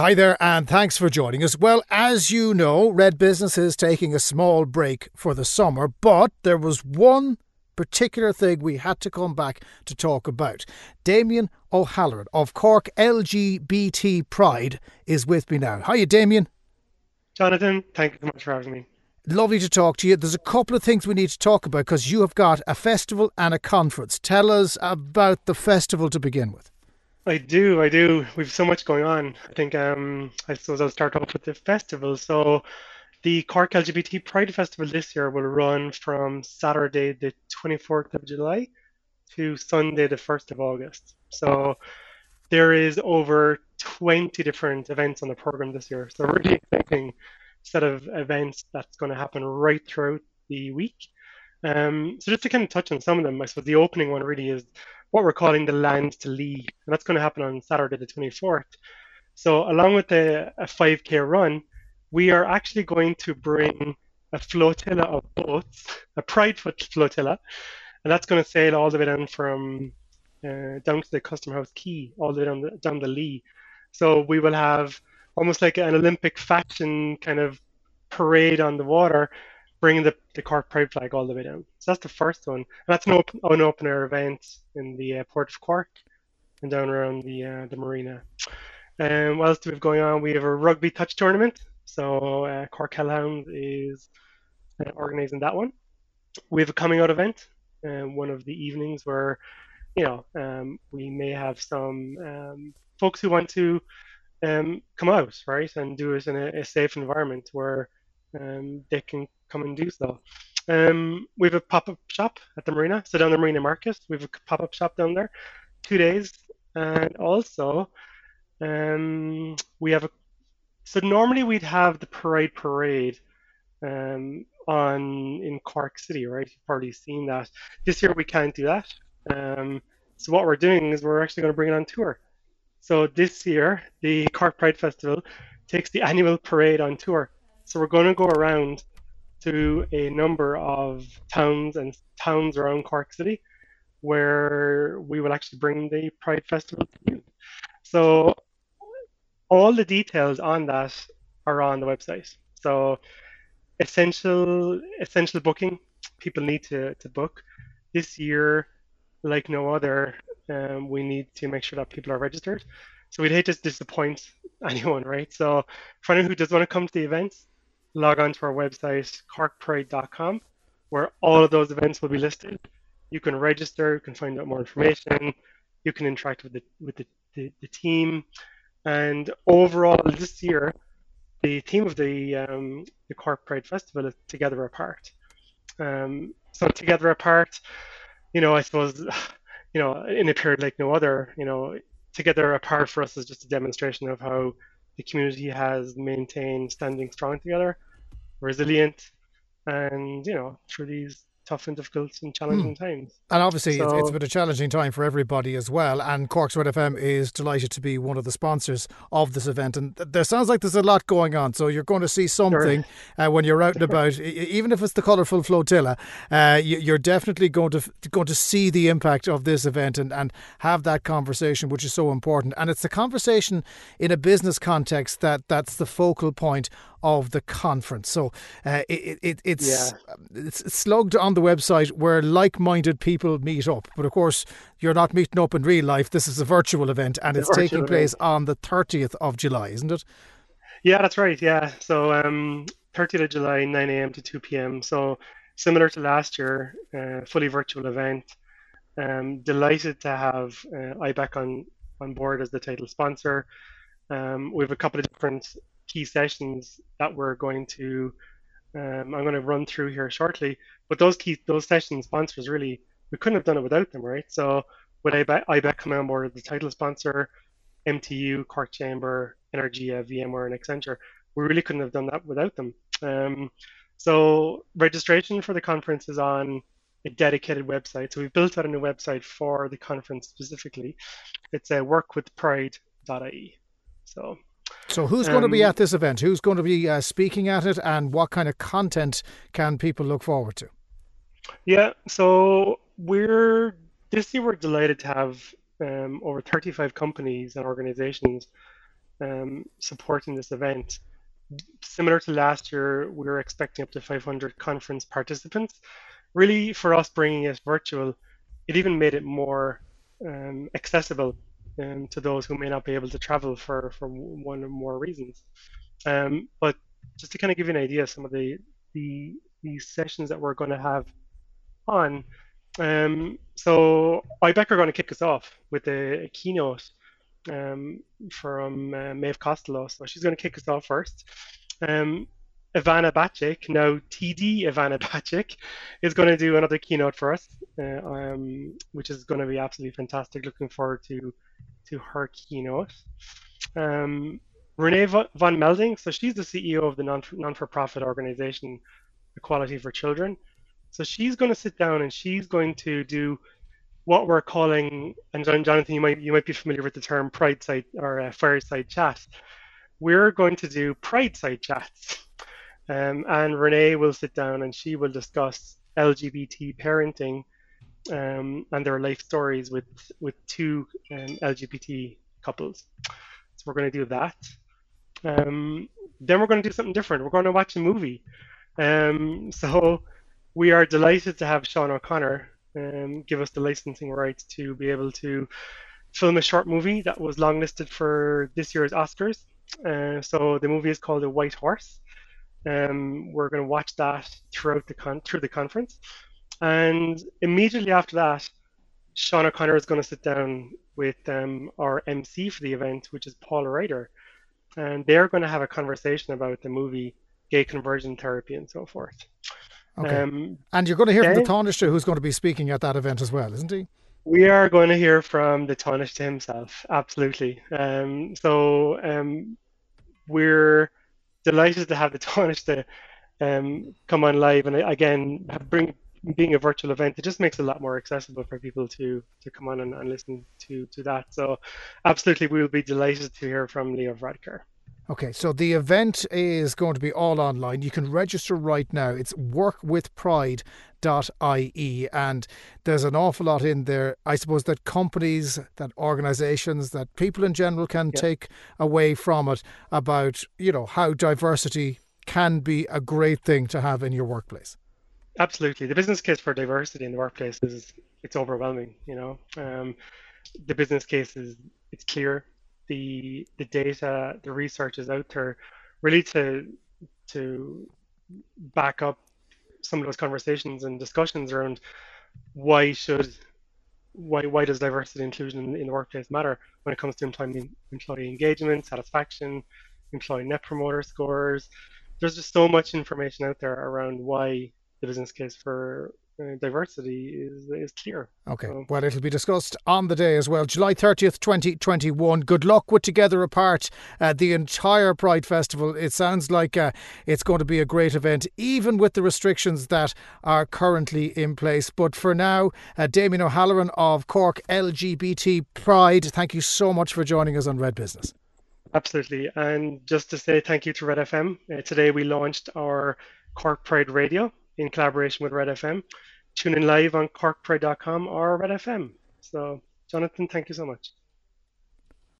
Hi there, and thanks for joining us. Well, as you know, Red Business is taking a small break for the summer, but there was one particular thing we had to come back to talk about. Damien O'Halloran of Cork LGBT Pride is with me now. Hiya, Damien. Jonathan, thank you so much for having me. Lovely to talk to you. There's a couple of things we need to talk about because you have got a festival and a conference. Tell us about the festival to begin with. I do, I do. We've so much going on. I think um, I suppose I'll start off with the festival. So the Cork LGBT Pride Festival this year will run from Saturday, the 24th of July, to Sunday, the 1st of August. So there is over 20 different events on the program this year. So really exciting set of events that's going to happen right throughout the week. Um, so just to kind of touch on some of them, I suppose the opening one really is what we're calling the Land to Lee, and that's going to happen on Saturday the 24th. So along with the, a 5k run, we are actually going to bring a flotilla of boats, a pride flotilla, and that's going to sail all the way down from uh, down to the Custom House Quay, all the way down the, down the Lee. So we will have almost like an Olympic fashion kind of parade on the water, bringing the, the Cork Pride flag all the way down. So that's the first one. And that's an open, an open air event in the uh, Port of Cork and down around the uh, the marina. And um, what else do we have going on? We have a rugby touch tournament so uh, Cork Hellhound is uh, organising that one. We have a coming out event, um, one of the evenings where, you know, um, we may have some um, folks who want to um, come out, right, and do it in a, a safe environment where um, they can come and do so. Um, we have a pop-up shop at the marina, so down the marina market, we have a pop-up shop down there, two days, and also um, we have a so normally we'd have the parade parade um, on in Cork City, right? You've probably seen that. This year we can't do that. Um, so what we're doing is we're actually going to bring it on tour. So this year the Cork Pride Festival takes the annual parade on tour. So we're going to go around to a number of towns and towns around Cork City where we will actually bring the Pride Festival to you. So all the details on that are on the website. So essential essential booking, people need to, to book. This year, like no other, um, we need to make sure that people are registered. So we'd hate to disappoint anyone, right? So for anyone who does want to come to the events, log on to our website, corkpride.com, where all of those events will be listed. You can register, you can find out more information, you can interact with the with the, the, the team, and overall, this year, the theme of the um, the Cork Pride Festival is Together Apart. Um, so Together Apart, you know, I suppose, you know, in a period like no other, you know, Together Apart for us is just a demonstration of how the community has maintained standing strong together, resilient, and you know, through these tough and difficult and challenging mm. times. And obviously, so, it's, it's been a challenging time for everybody as well. And Cork's Red FM is delighted to be one of the sponsors of this event. And there sounds like there's a lot going on. So you're going to see something sure. uh, when you're out and about, even if it's the colourful flotilla. Uh, you're definitely going to going to see the impact of this event and, and have that conversation, which is so important. And it's the conversation in a business context that that's the focal point of the conference. So uh, it, it, it's yeah. it's slugged on the website where like-minded people meet up. But of course, you're not meeting up in real life. This is a virtual event, and it's taking place event. on the 30th of July, isn't it? Yeah, that's right. Yeah, so um, 30th of July, 9 a.m. to 2 p.m. So similar to last year, uh, fully virtual event. Um, delighted to have uh, IBEC on on board as the title sponsor. Um, we have a couple of different key sessions that we're going to um, I'm going to run through here shortly. But those key those session sponsors really we couldn't have done it without them, right? So with IBEC, IBEC coming on board the title sponsor, MTU, Cork Chamber, Energia, VMware, and Accenture, we really couldn't have done that without them. Um, so registration for the conference is on a dedicated website. So we've built out a new website for the conference specifically. It's a workwithpride.ie. So so, who's um, going to be at this event? Who's going to be uh, speaking at it, and what kind of content can people look forward to? Yeah, so we're this year we're delighted to have um, over 35 companies and organizations um, supporting this event. Similar to last year, we were expecting up to 500 conference participants. Really, for us bringing it virtual, it even made it more um, accessible um, to those who may not be able to travel for, for one or more reasons. Um, but just to kind of give you an idea, some of the the, the sessions that we're going to have on. Um, so IBEC are going to kick us off with a, a keynote um, from uh, Maeve Costello. So she's going to kick us off first. Um, Ivana Bacik, now TD Ivana Bacik, is going to do another keynote for us, uh, um, which is going to be absolutely fantastic. Looking forward to to her keynote. Um, Ranae von Meding, so she's the CEO of the non non for profit organization Equality for Children. So she's going to sit down and she's going to do what we're calling, and Jonathan, you might you might be familiar with the term Pride Side or uh, Fireside Chat. We're going to do Pride Side chats, um, and Renee will sit down and she will discuss LGBT parenting um, and their life stories with with two um, LGBT couples. So we're going to do that. Um, then we're going to do something different. We're going to watch a movie. Um, so we are delighted to have Sean O'Connor um, give us the licensing rights to be able to film a short movie that was longlisted for this year's Oscars. Uh, so the movie is called The White Horse. Um, we're going to watch that throughout the con- through the conference, and immediately after that, Sean O'Connor is going to sit down with um, our MC for the event, which is Paul Ryder, and they're going to have a conversation about the movie Gay Conversion Therapy and so forth. Okay. Um, and you're going to hear from the Taoiseach who's going to be speaking at that event as well, isn't he? We are going to hear from the Taoiseach himself, absolutely. Um, so um, we're delighted to have the Taoiseach um, come on live and again bring being a virtual event, it just makes it a lot more accessible for people to to come on and, and listen to to that. So, absolutely, we will be delighted to hear from Leo Varadkar. Okay, so the event is going to be all online. You can register right now. It's workwithpride.ie, and there's an awful lot in there. I suppose that companies, that organizations, that people in general can yeah. take away from it about, you know, how diversity can be a great thing to have in your workplace. Absolutely, the business case for diversity in the workplace is it's overwhelming. You know, um, the business case is it's clear. The the data, the research is out there, really to to back up some of those conversations and discussions around why should why why does diversity inclusion in, in the workplace matter when it comes to employee employee engagement, satisfaction, employee net promoter scores. There's just so much information out there around why the business case for uh, diversity is is clear. Okay. So. Well, it'll be discussed on the day as well, July 30th, 2021. Good luck with Together Apart, uh, the entire Pride Festival. It sounds like uh, it's going to be a great event, even with the restrictions that are currently in place. But for now, uh, Damien O'Halloran of Cork LGBT Pride, thank you so much for joining us on Red Business. Absolutely. And just to say thank you to Red FM. Uh, today we launched our Cork Pride Radio in collaboration with Red FM. Tune in live on corkpride.com or Red FM. So, Jonathan, thank you so much.